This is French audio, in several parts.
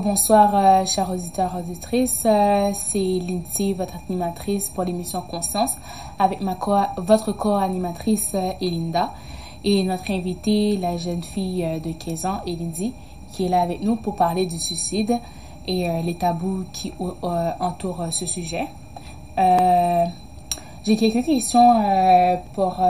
Bonsoir, euh, chers auditeurs auditrices. Euh, c'est Lindsay, votre animatrice pour l'émission Conscience, avec votre co-animatrice euh, Elinda et notre invitée, la jeune fille de 15 ans, Elindy, qui est là avec nous pour parler du suicide et les tabous qui entourent ce sujet. J'ai quelques questions pour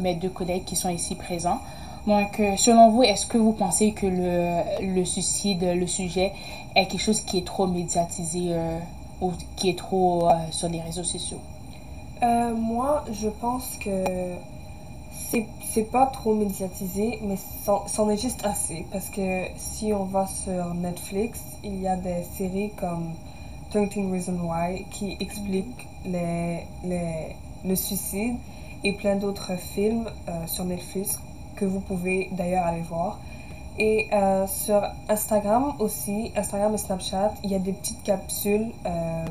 mes deux collègues qui sont ici présents. Donc, euh, selon vous, est-ce que vous pensez que le, le, suicide, le sujet, est quelque chose qui est trop médiatisé euh, ou qui est trop euh, sur les réseaux sociaux? moi, je pense que c'est pas trop médiatisé, mais c'en est juste assez. Parce que si on va sur Netflix, il y a des séries comme 13 Reasons Why qui expliquent les, les, le suicide et plein d'autres films sur Netflix que vous pouvez d'ailleurs aller voir. Et euh, sur Instagram aussi, Instagram et Snapchat, il y a des petites capsules. Euh,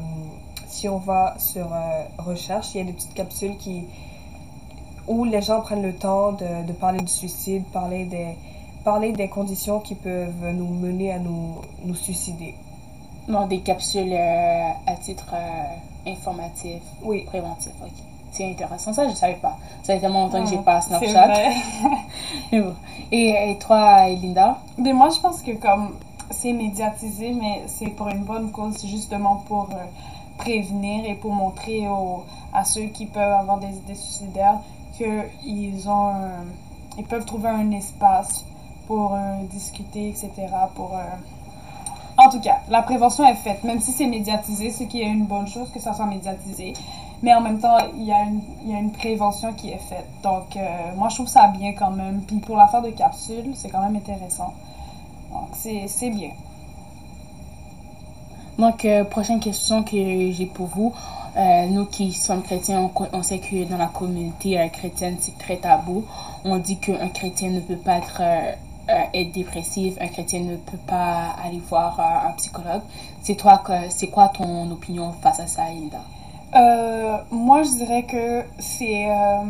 si on va sur euh, recherche, il y a des petites capsules qui, où les gens prennent le temps de, de, parler du suicide, parler des, parler des conditions qui peuvent nous mener à nous, nous suicider. Non, des capsules à titre informatif, oui. préventif, ok c'est intéressant. Ça, je savais pas. Ça fait tellement longtemps que j'ai pas Snapchat. mais bon. Et, toi, Linda? Mais moi, je pense que comme c'est médiatisé, mais c'est pour une bonne cause, justement pour euh, prévenir et pour montrer aux, à ceux qui peuvent avoir des idées suicidaires qu'ils ont ils peuvent trouver un espace pour euh, discuter, etc. Pour, euh, En tout cas, la prévention est faite, même si c'est médiatisé, ce qui est une bonne chose que ça soit médiatisé. Mais en même temps, il y, a une, prévention qui est faite. Donc, euh, moi, je trouve ça bien quand même. Puis pour l'affaire de capsule, c'est quand même intéressant. Donc, c'est bien. Donc, euh, prochaine question que j'ai pour vous. Euh, nous qui sommes chrétiens, on, sait que dans la communauté chrétienne, c'est très tabou. On dit qu'un chrétien ne peut pas être, dépressif, un chrétien ne peut pas aller voir un psychologue. C'est toi, c'est quoi ton opinion face à ça, Hilda? Euh, moi, je dirais que c'est. Euh,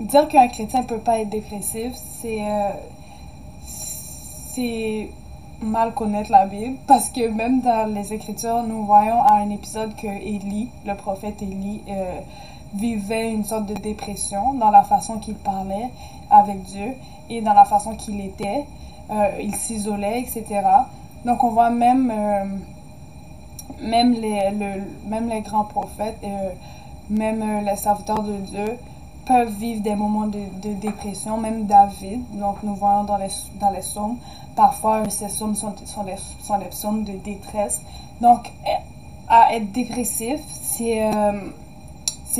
dire qu'un chrétien ne peut pas être dépressif, c'est. Euh, c'est mal connaître la Bible parce que même dans les Écritures, nous voyons à un épisode que Élie, le prophète Élie, vivait une sorte de dépression dans la façon qu'il parlait avec Dieu et dans la façon qu'il était. il s'isolait, etc. Donc on voit même même les, le, même les grands prophètes, euh, même euh, les serviteurs de Dieu peuvent vivre des moments de, de, dépression, même David. Donc, nous voyons dans les, dans les psaumes, parfois ces psaumes sont, sont, les, sont les psaumes de détresse. Donc, à être dépressif, c'est euh,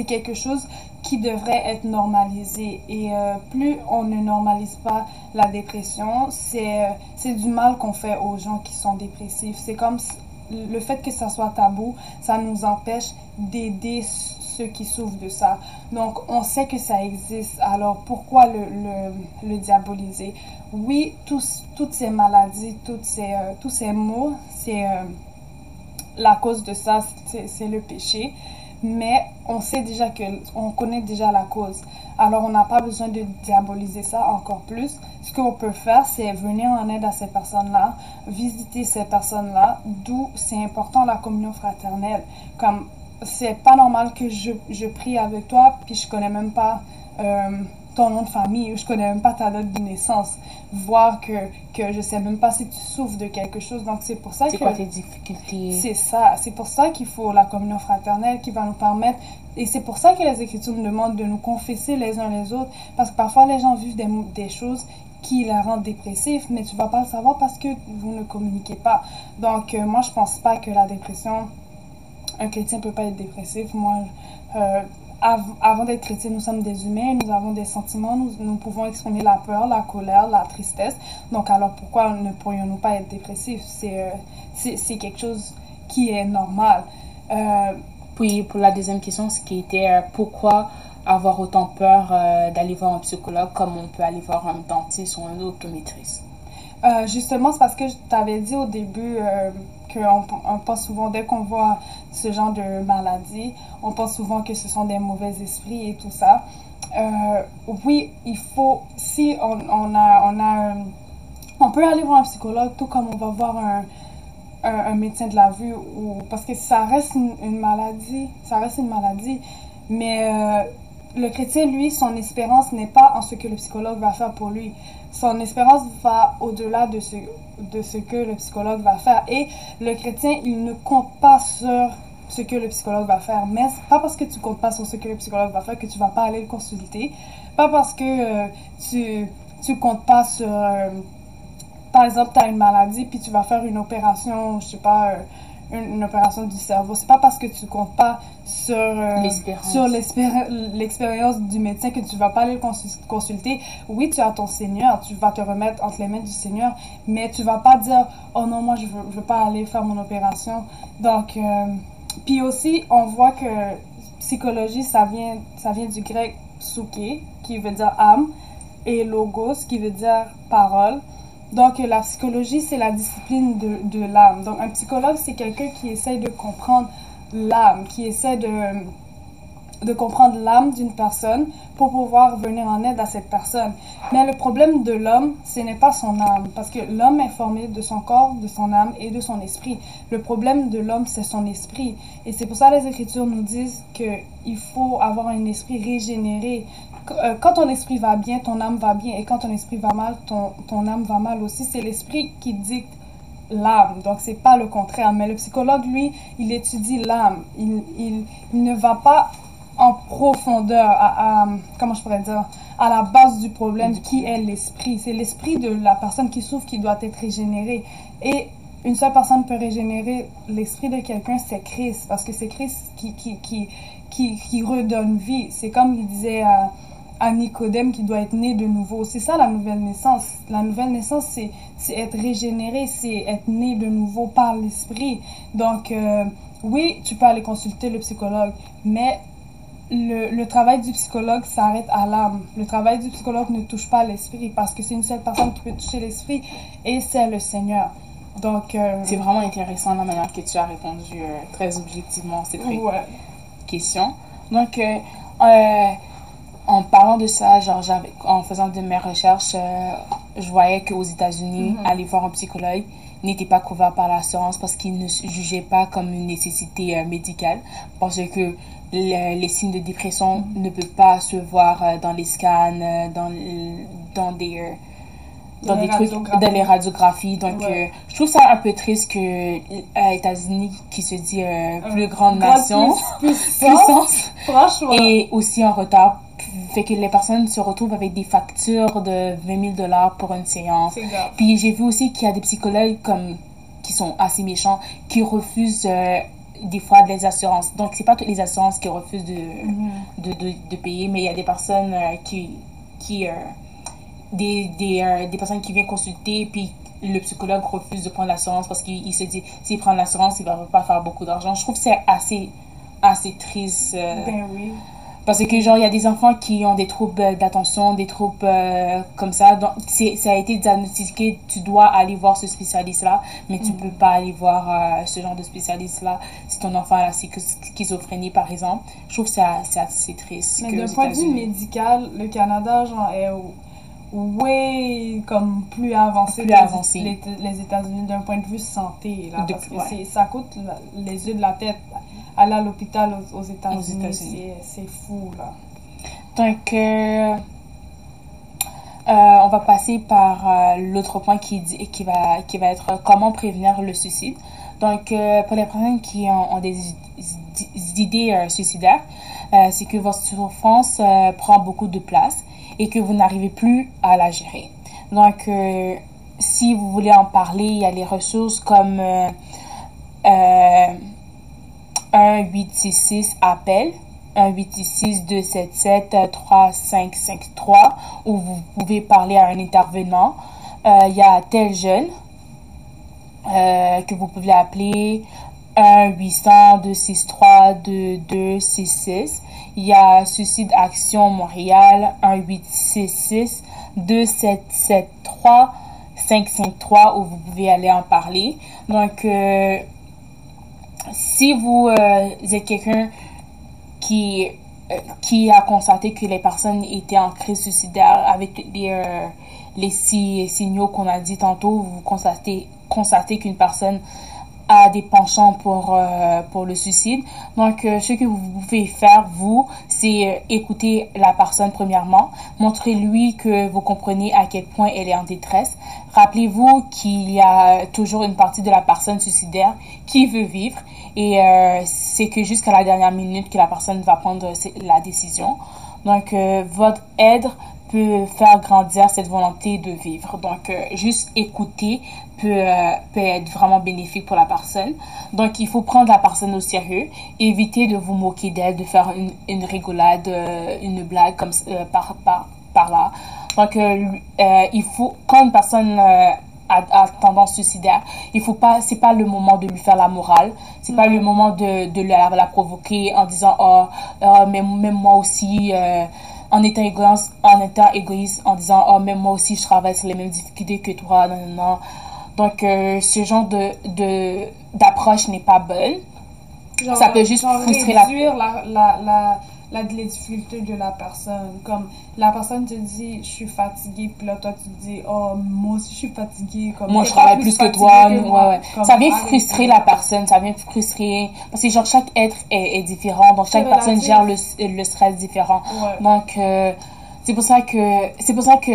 quelque chose qui devrait être normalisé. Et plus on ne normalise pas la dépression, c'est c'est du mal qu'on fait aux gens qui sont dépressifs. C'est comme le fait que ça soit tabou, ça nous empêche d'aider ceux qui souffrent de ça. Donc, on sait que ça existe. Alors, pourquoi le, le, diaboliser? Oui, toutes ces maladies, toutes ces, euh, tous ces maux, c'est euh, la cause de ça, c'est le péché mais on sait déjà que, on connaît déjà la cause. Alors on n'a pas besoin de diaboliser ça encore plus. Ce qu'on peut faire, c'est venir en aide à ces personnes-là, visiter ces personnes-là, d'où c'est important la communion fraternelle. Comme c'est pas normal que je, je prie avec toi, puis je connais même pas euh, ton nom de famille, je connais même pas ta date de naissance, voir que, que je sais même pas si tu souffres de quelque chose. Donc c'est pour ça que... C'est quoi tes difficultés? C'est ça. C'est pour ça qu'il faut la communion fraternelle qui va nous permettre... Et c'est pour ça que les Écritures nous demandent de nous confesser les uns les autres. Parce que parfois les gens vivent des, des choses qui les rendent dépressifs, mais tu vas pas le savoir parce que vous ne communiquez pas. Donc euh, moi je pense pas que la dépression... Un chrétien peut pas être dépressif. Moi... Euh, avant d'être chrétien, nous sommes des humains, nous avons des sentiments, nous, pouvons exprimer la peur, la colère, la tristesse. Donc alors pourquoi ne pourrions-nous pas être dépressifs? C'est euh, quelque chose qui est normal. Euh, Puis pour la deuxième question, ce qui était euh, pourquoi avoir autant peur d'aller voir un psychologue comme on peut aller voir un dentiste ou un optométriste? Justement, c'est parce que je t'avais dit au début qu'on on pense souvent, dès qu'on voit ce genre de maladie, on pense souvent que ce sont des mauvais esprits et tout ça. Euh, oui, il faut, si on, on, a, on a, on peut aller voir un psychologue, tout comme on va voir un, médecin de la vue ou parce que ça reste une, maladie, ça reste une maladie, mais euh, le chrétien, lui, son espérance n'est pas en ce que le psychologue va faire pour lui. Son espérance va au-delà de ce, que le psychologue va faire. Et le chrétien, il ne compte pas sur ce que le psychologue va faire. Mais pas parce que tu comptes pas sur ce que le psychologue va faire que tu vas pas aller le consulter. Pas parce que euh, tu, tu comptes pas sur euh, par exemple, tu as une maladie, puis tu vas faire une opération, je sais pas, euh, une, opération du cerveau. C'est pas parce que tu comptes pas sur, euh, sur l'expérience du médecin que tu vas pas aller le consulter. Oui, tu as ton Seigneur, tu vas te remettre entre les mains du Seigneur, mais tu vas pas dire, oh non, moi, je veux, je veux pas aller faire mon opération. Donc, euh, puis aussi, on voit que psychologie, ça vient, ça vient du grec souké, qui veut dire âme, et logos, qui veut dire parole. Donc, la psychologie, c'est la discipline de, de l'âme. Donc, un psychologue, c'est quelqu'un qui essaie de comprendre l'âme, qui essaie de, de comprendre l'âme d'une personne pour pouvoir venir en aide à cette personne. Mais le problème de l'homme, ce n'est pas son âme, parce que l'homme est formé de son corps, de son âme et de son esprit. Le problème de l'homme, c'est son esprit. Et c'est pour ça que les Écritures nous disent qu'il faut avoir un esprit régénéré, quand ton esprit va bien, ton âme va bien. Et quand ton esprit va mal, ton, ton âme va mal aussi. C'est l'esprit qui dicte l'âme. Donc, c'est pas le contraire. Mais le psychologue, lui, il étudie l'âme. Il, il, ne va pas en profondeur à, comment je pourrais dire, à la base du problème qui est l'esprit. C'est l'esprit de la personne qui souffre qui doit être régénéré. Et une seule personne peut régénérer l'esprit de quelqu'un, c'est Christ. Parce que c'est Christ qui, qui, qui, qui, qui redonne vie. C'est comme il disait à à Nicodème qui doit être né de nouveau. C'est ça la nouvelle naissance. La nouvelle naissance, c'est, être régénéré, c'est être né de nouveau par l'esprit. Donc, euh, oui, tu peux aller consulter le psychologue, mais le, le travail du psychologue s'arrête à l'âme. Le travail du psychologue ne touche pas l'esprit parce que c'est une seule personne qui peut toucher l'esprit et c'est le Seigneur. Donc, euh, c'est vraiment intéressant la manière que tu as répondu euh, très objectivement à cette question. Donc, en parlant de ça, genre, en faisant de mes recherches, euh, je voyais qu'aux États-Unis, mhm. aller voir un psychologue n'était pas couvert par l'assurance parce qu'ils ne jugeaient pas comme une nécessité euh, médicale. Parce que les signes de dépression mhm. ne peuvent pas se voir euh, dans les scans, dans, dans des dans des trucs, dans les radiographies. Donc, je trouve ça un peu triste que les États-Unis, qui se dit plus grande nation, puissance, et aussi en retard fait que les personnes se retrouvent avec des factures de 20 000 dollars pour une séance. Puis j'ai vu aussi qu'il y a des psychologues comme qui sont assez méchants qui refusent euh, des fois des assurances. Donc c'est pas toutes les assurances qui refusent de, mm-hmm. de, de, de, payer, mais il y a des personnes euh, qui qui euh, des, des, des personnes qui viennent consulter puis le psychologue refuse de prendre l'assurance parce qu'il se dit s'il prend l'assurance il va pas faire beaucoup d'argent. Je trouve que c'est assez assez triste. ben oui. Parce que, genre, il y a des enfants qui ont des troubles d'attention, des troubles euh, comme ça. Donc, ça a été diagnostiqué, tu dois aller voir ce spécialiste-là, mais tu ne mm. peux pas aller voir euh, ce genre de spécialiste-là si ton enfant a la schizophrénie, par exemple. Je trouve que c'est assez triste. Mais d'un point de vue médical, le Canada, genre, est way comme plus avancé, plus avancé. Les, les États-Unis d'un point de vue santé là, parce que ça coûte les yeux de la tête aller à l'hôpital aux, États-Unis. c'est fou, là. Donc, euh, euh, on va passer par euh, l'autre point qui, qui, va, qui va être comment prévenir le suicide. Donc, pour les personnes qui ont, des, idées suicidaires, c'est que votre souffrance prend beaucoup de place et que vous n'arrivez plus à la gérer. Donc, si vous voulez en parler, il y a les ressources comme 1-866 appel 1-866-277-3553 où vous pouvez parler à un intervenant. Euh, il y a tel jeune euh, que vous pouvez appeler 1-800-263-2266. Il y a Suicide Action Montréal 1-866-2773-553 où vous pouvez aller en parler. Donc, euh, si vous euh, êtes quelqu'un qui, euh, qui a constaté que les personnes étaient en crise suicidaire avec les, euh, les six signaux qu'on a dit tantôt, vous constatez, constatez qu'une personne a des penchants pour, euh, pour le suicide. Donc, euh, ce que vous pouvez faire, vous, c'est euh, écouter la personne premièrement, montrer-lui que vous comprenez à quel point elle est en détresse. Rappelez-vous qu'il y a toujours une partie de la personne suicidaire qui veut vivre et c'est que jusqu'à la dernière minute que la personne va prendre la décision. Donc, votre aide peut faire grandir cette volonté de vivre. Donc, juste écouter peut, euh, peut être vraiment bénéfique pour la personne. Donc, il faut prendre la personne au sérieux, éviter de vous moquer d'elle, de faire une, une rigolade, euh, une blague comme euh, par, par, par là. Donc, il faut, quand une personne a, a, tendance suicidaire, il faut pas, c'est pas le moment de lui faire la morale, c'est pas le moment de, de la, la, provoquer en disant, oh, oh même, même moi aussi, en étant égoïste, en étant égoïste, en disant, oh, même moi aussi, je traverse les mêmes difficultés que toi, non, non, non. Donc, euh, ce genre de, de, d'approche n'est pas bonne. ça peut juste frustrer la... La, la, la, la, les difficultés de la personne. Comme la personne te dit, je suis fatiguée, puis là, toi, tu te dis, oh, moi aussi, je suis fatiguée. Comme, moi, je travaille plus que toi. ouais, ouais. ça vient frustrer la personne, ça vient frustrer. Parce que, genre, chaque être est, est différent, donc chaque personne gère le, le stress différent. Donc, euh, c'est pour ça que, c'est pour ça que,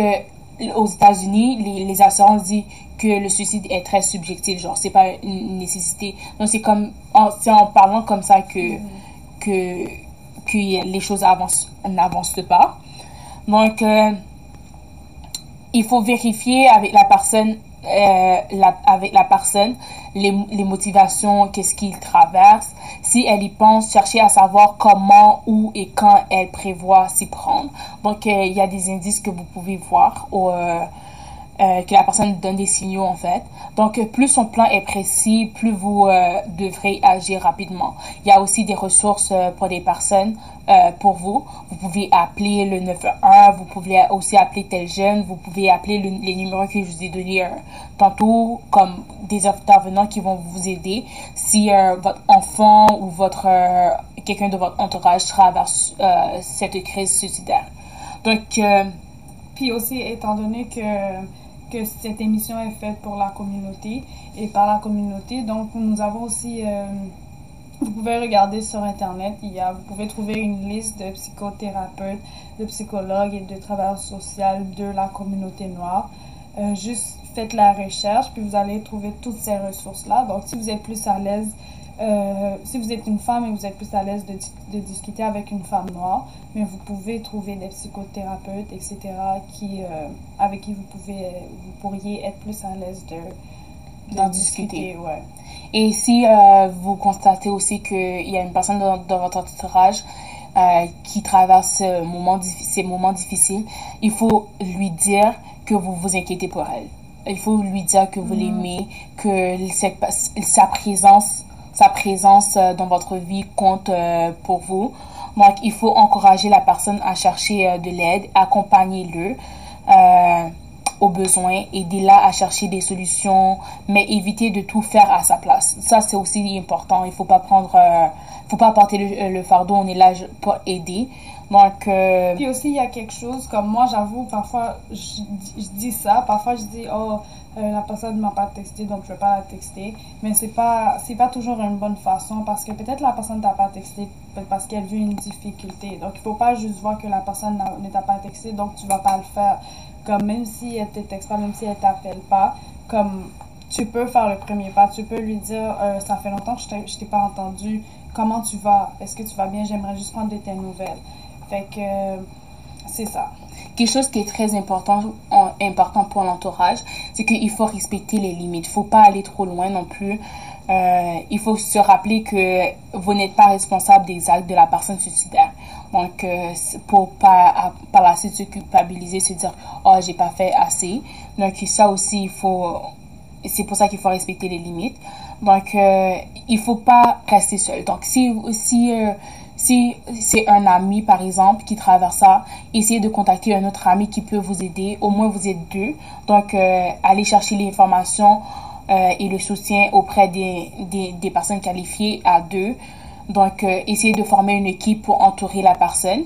aux États-Unis, les, les assurances disent que le suicide est très subjectif, genre c'est pas une nécessité. Donc c'est comme en, en parlant comme ça que, que, les choses avancent, n'avancent pas. Donc euh, il faut vérifier avec la personne euh, la, avec la personne les, les motivations, qu'est-ce qu'il traverse. Si elle y pense, chercher à savoir comment, où et quand elle prévoit s'y prendre. Donc, euh, il y a des indices que vous pouvez voir au, euh, que la personne donne des signaux en fait. Donc plus son plan est précis, plus vous euh, devrez agir rapidement. Il y a aussi des ressources euh, pour des personnes pour vous. Vous pouvez appeler le 911, vous pouvez aussi appeler tel jeune, vous pouvez appeler les numéros que je vous ai donnés tantôt comme des intervenants qui vont vous aider si votre enfant ou votre quelqu'un de votre entourage traverse cette crise suicidaire. Donc puis aussi étant donné que que cette émission est faite pour la communauté et par la communauté. Donc, nous avons aussi, euh, vous pouvez regarder sur Internet, il y a, vous pouvez trouver une liste de psychothérapeutes, de psychologues et de travailleurs sociaux de la communauté noire. Euh, juste faites la recherche, puis vous allez trouver toutes ces ressources-là. Donc, si vous êtes plus à l'aise euh, si vous êtes une femme et vous êtes plus à l'aise de, de, discuter avec une femme noire, mais vous pouvez trouver des psychothérapeutes, etc., qui, euh, avec qui vous, pouvez, vous pourriez être plus à l'aise de, de discuter. Ouais. Et si euh, vous constatez aussi qu'il y a une personne dans, dans votre entourage qui traverse moment, ces moments difficiles, il faut lui dire que vous vous inquiétez pour elle. Il faut lui dire que vous mm. l'aimez, que cette, sa présence sa présence euh, dans votre vie compte euh, pour vous. Donc, il faut encourager la personne à chercher euh, de l'aide, accompagner-le euh, aux besoins, aider-la à chercher des solutions, mais éviter de tout faire à sa place. Ça, c'est aussi important. Il faut pas prendre, faut pas porter le, le, fardeau. On est là pour aider. Donc, Puis aussi, il y a quelque chose, comme moi, j'avoue, parfois, je, je, dis ça, parfois, je dis, oh, euh, la personne ne m'a pas texté, donc je ne vais pas la texter. Mais ce n'est pas, pas toujours une bonne façon parce que peut-être la personne ne t'a pas texté parce qu'elle vit une difficulté. Donc, il ne faut pas juste voir que la personne ne t'a pas texté, donc tu ne vas pas le faire. Comme même si elle ne te texte pas, même si elle ne t'appelle pas, comme tu peux faire le premier pas. Tu peux lui dire euh, Ça fait longtemps que je ne t'ai pas entendu. Comment tu vas? Est-ce que tu vas bien? J'aimerais juste prendre de tes nouvelles. Fait que c'est ça quelque chose qui est très important, important pour l'entourage, c'est qu'il faut respecter les limites. Il ne faut pas aller trop loin non plus. Euh, il faut se rappeler que vous n'êtes pas responsable des actes de la personne suicidaire. Donc, euh, pour pas par la suite se culpabiliser, se dire oh j'ai pas fait assez. Donc ça aussi il faut, c'est pour ça qu'il faut respecter les limites. Donc euh, il faut pas rester seul. Donc si si euh, si c'est un ami, par exemple, qui traverse ça, essayez de contacter un autre ami qui peut vous aider. Au moins, vous êtes deux. Donc, euh, allez chercher l'information euh, et le soutien auprès des, des, des, personnes qualifiées à deux. Donc, euh, essayez de former une équipe pour entourer la personne.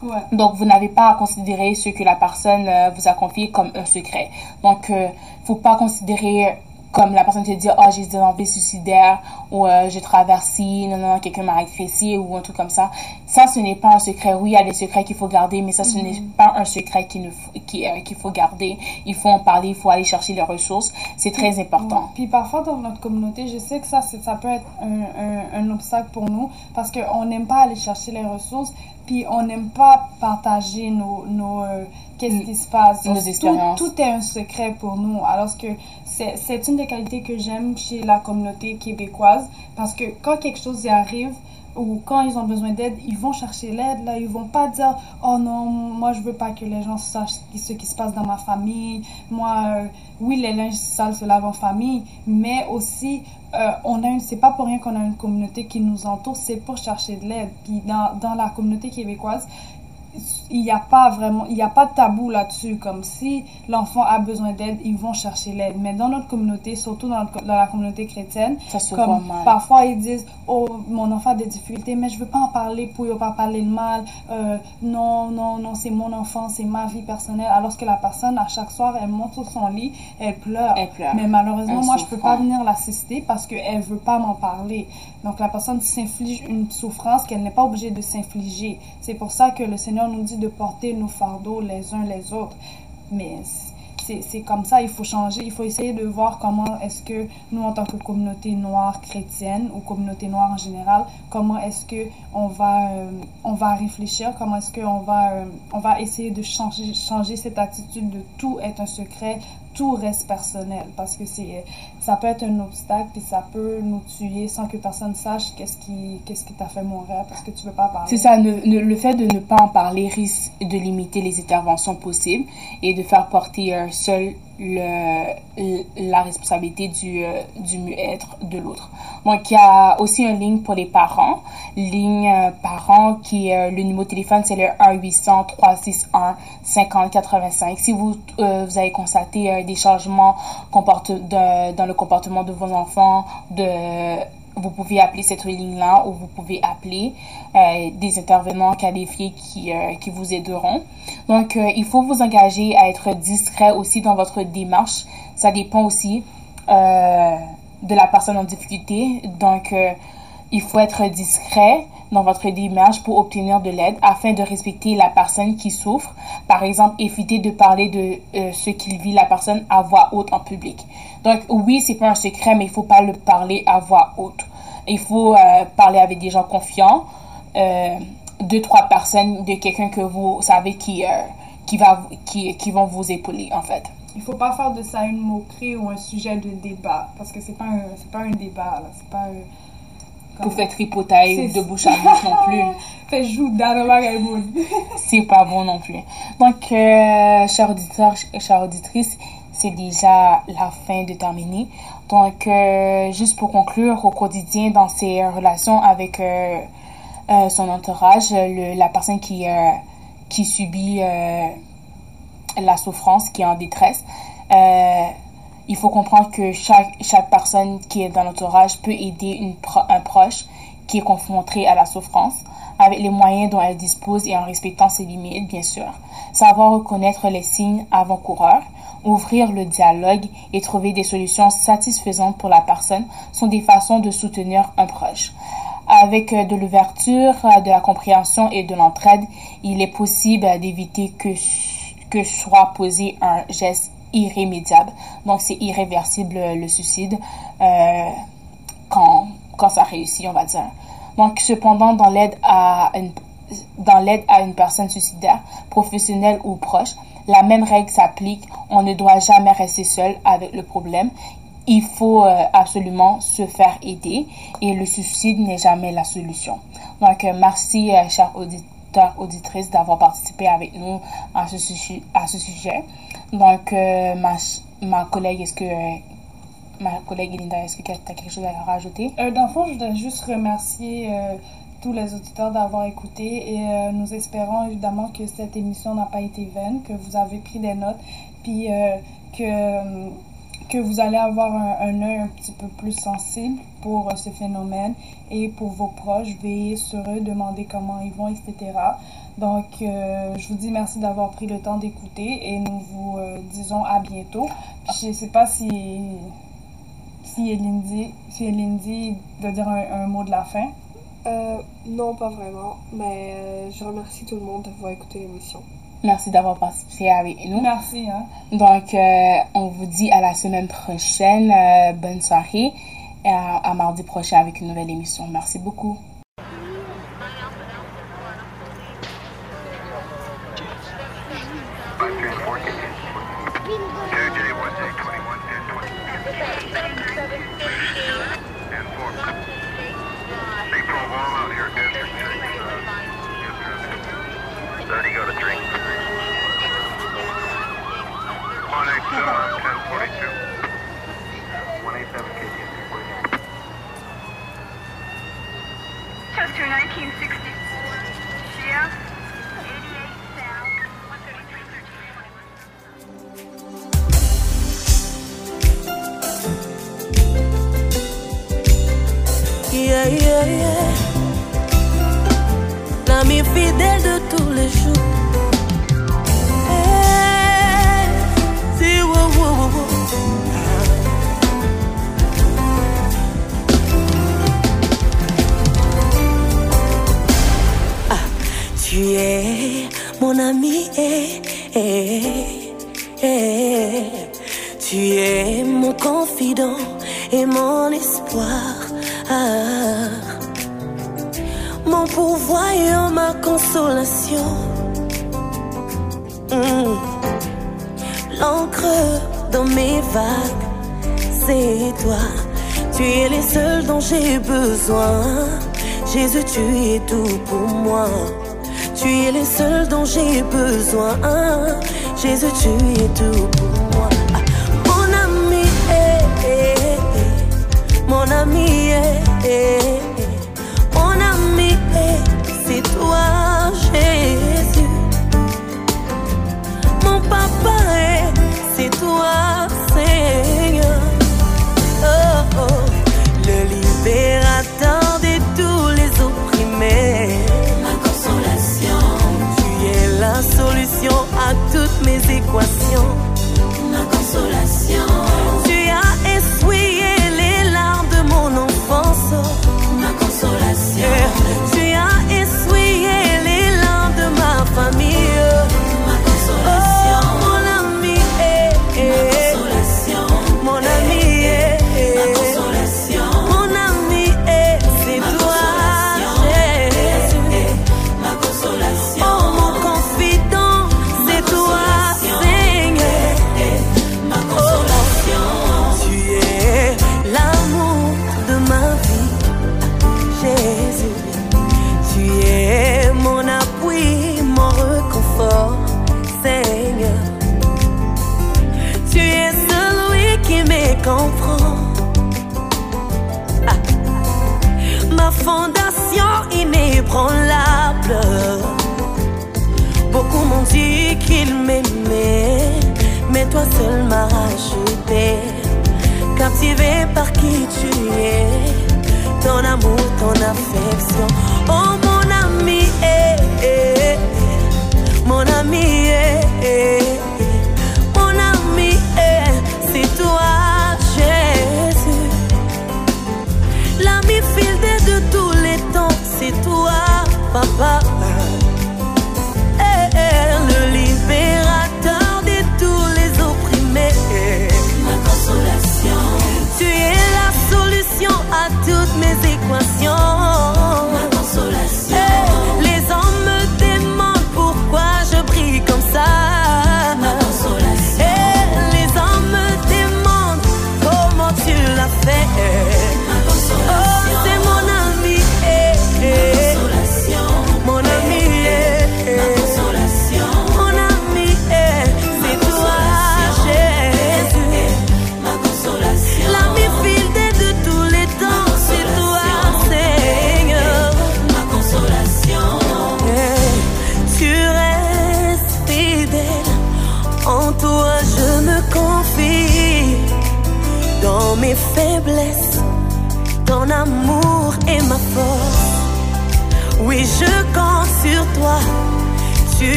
Ouais. Donc, vous n'avez pas à considérer ce que la personne euh, vous a confié comme un secret. Donc, il ne faut pas considérer comme la personne te dit, oh, j'ai des envies suicidaires, ou euh, j'ai traversé, non, non, quelqu'un m'a agressé, ou un truc comme ça. Ça, ce n'est pas un secret. Oui, il y a des secrets qu'il faut garder, mais ça, ce n'est Mhm. pas un secret qu'il ne qui, euh, qu'il faut garder. Il faut en parler, il faut aller chercher les ressources. C'est très important. Puis parfois dans notre communauté, je sais que ça, ça peut être un, un, un obstacle pour nous parce qu'on n'aime pas aller chercher les ressources, puis on n'aime pas partager nos, nos euh, qu'est-ce qui se passe. Nos Tout- expériences. Tout, est un secret pour nous. Alors que c'est c'est une des qualités que j'aime chez la communauté québécoise parce que quand quelque chose y arrive, ou quand ils ont besoin d'aide, ils vont chercher l'aide. Là, ils vont pas dire oh non, moi je veux pas que les gens sachent ce qui se passe dans ma famille. Moi, euh, oui, les linges sales se lavent en famille, mais aussi euh, on a une, c'est pas pour rien qu'on a une communauté qui nous entoure, c'est pour chercher de l'aide. Puis dans, dans la communauté québécoise, il n'y a pas vraiment, il n'y a pas de tabou là-dessus. Comme si l'enfant a besoin d'aide, ils vont chercher l'aide. Mais dans notre communauté, surtout dans, notre- dans la communauté chrétienne, Ça se voit comme mal. parfois ils disent oh mon enfant a des difficultés mais je veux pas en parler pour ne pas parler le mal Euh, non non non c'est mon enfant c'est ma vie personnelle alors que la personne à chaque soir elle monte sur son lit elle pleure Elle pleure. mais malheureusement Elle moi je peux souffre. pas venir l'assister parce qu'elle veut pas m'en parler donc la personne s'inflige une souffrance qu'elle n'est pas obligée de s'infliger c'est pour ça que le Seigneur nous dit de porter nos fardeaux les uns les autres. Mais c'est c'est comme ça, il faut changer, il faut essayer de voir comment est-ce que nous, en tant que communauté noire chrétienne ou communauté noire en général, comment est-ce que on va, euh, on va réfléchir, comment est-ce qu'on va, euh, on va essayer de changer, changer cette attitude de tout est un secret, tout reste personnel, parce que c'est, ça peut être un obstacle, puis ça peut nous tuer sans que personne sache qu'est-ce qui, qu'est-ce qui t'a fait mourir, parce que tu veux pas parler. C'est ça, ne- le fait de ne pas en parler risque de limiter les interventions possibles et de faire porter euh, seul le, la responsabilité du, euh, du mieux-être de l'autre. Donc, il y a aussi une ligne pour les parents. Ligne euh, parents qui, euh, le numéro de téléphone, c'est le 1-800-361-5085. Si vous, vous avez constaté des changements de- dans le comportement de vos enfants, de vous pouvez appeler cette ligne-là ou vous pouvez appeler euh, des intervenants qualifiés qui, euh, qui vous aideront. Donc, euh, il faut vous engager à être discret aussi dans votre démarche. Ça dépend aussi de la personne en difficulté. Donc, il faut être discret dans votre démarche pour obtenir de l'aide afin de respecter la personne qui souffre. Par exemple, éviter de parler de euh, ce qu'il vit la personne à voix haute en public. Donc oui, c'est pas un secret, mais il faut pas le parler à voix haute. Il faut euh, parler avec des gens confiants, euh, deux trois personnes de quelqu'un que vous savez qui qui va qui qui vont vous épauler en fait. Il faut pas faire de ça une moquerie ou un sujet de débat, parce que c'est pas pas un débat, là. C'est pas... Pour faire C'est- de bouche à bouche non plus. Fait joue dans le magasin. c'est pas bon non plus. Donc, euh, chers auditeurs, ch- chères auditrices, c'est déjà la fin de terminer. Donc, euh, juste pour conclure, au quotidien, dans ses relations avec euh, euh, son entourage, le- la personne qui, qui subit la souffrance, qui est en détresse, il faut comprendre que chaque, chaque personne qui est dans l'entourage peut aider un proche qui est confronté à la souffrance avec les moyens dont elle dispose et en respectant ses limites, bien sûr. Savoir reconnaître les signes avant-coureurs, ouvrir le dialogue et trouver des solutions satisfaisantes pour la personne sont des façons de soutenir un proche. Avec euh, de l'ouverture, euh, de la compréhension et de l'entraide, il est possible euh, d'éviter que, que soit posé un geste irrémédiable. Donc, c'est irréversible euh, le suicide euh, quand, quand ça réussit, on va dire. Donc, cependant, dans l'aide à une, dans l'aide à une personne suicidaire, professionnelle ou proche, la même règle s'applique. On ne doit jamais rester seul avec le problème. Il faut euh, absolument se faire aider et le suicide n'est jamais la solution. Donc, merci, chers auditeurs, auditrices, d'avoir participé avec nous à ce, à ce sujet. Donc, euh, ma, ma collègue, est-ce que euh, ma collègue Linda, est-ce que tu as quelque chose à rajouter? Euh, dans le fond, je voudrais juste remercier euh, tous les auditeurs d'avoir écouté et nous espérons évidemment que cette émission n'a pas été vaine, que vous avez pris des notes, puis que, que vous allez avoir un, un œil un petit peu plus sensible pour euh, ce phénomène et pour vos proches, veiller sur eux, demander comment ils vont, etc. Donc, euh, je vous dis merci d'avoir pris le temps d'écouter et nous vous euh, disons à bientôt. Puis, je ne sais pas si si Lindy, si Lindy de dire un, un mot de la fin. Euh, non, pas vraiment, mais euh, je remercie tout le monde d'avoir écouté l'émission. Merci d'avoir participé avec nous. Merci. Hein. Donc, euh, on vous dit à la semaine prochaine. Euh, bonne soirée à, à mardi prochain avec une nouvelle émission. Merci beaucoup. Toi. Tu es les seuls dont j'ai besoin. Jésus, tu es tout pour moi. Tu es les seuls dont j'ai besoin. Jésus, tu es tout pour moi. Ah, Mon ami, eh, eh, eh. mon ami, eh, mon ami, c'est toi, Jésus. Mon papa, c'est toi, toi seul m'as racheté. Captivé par qui tu es, ton amour, ton affection.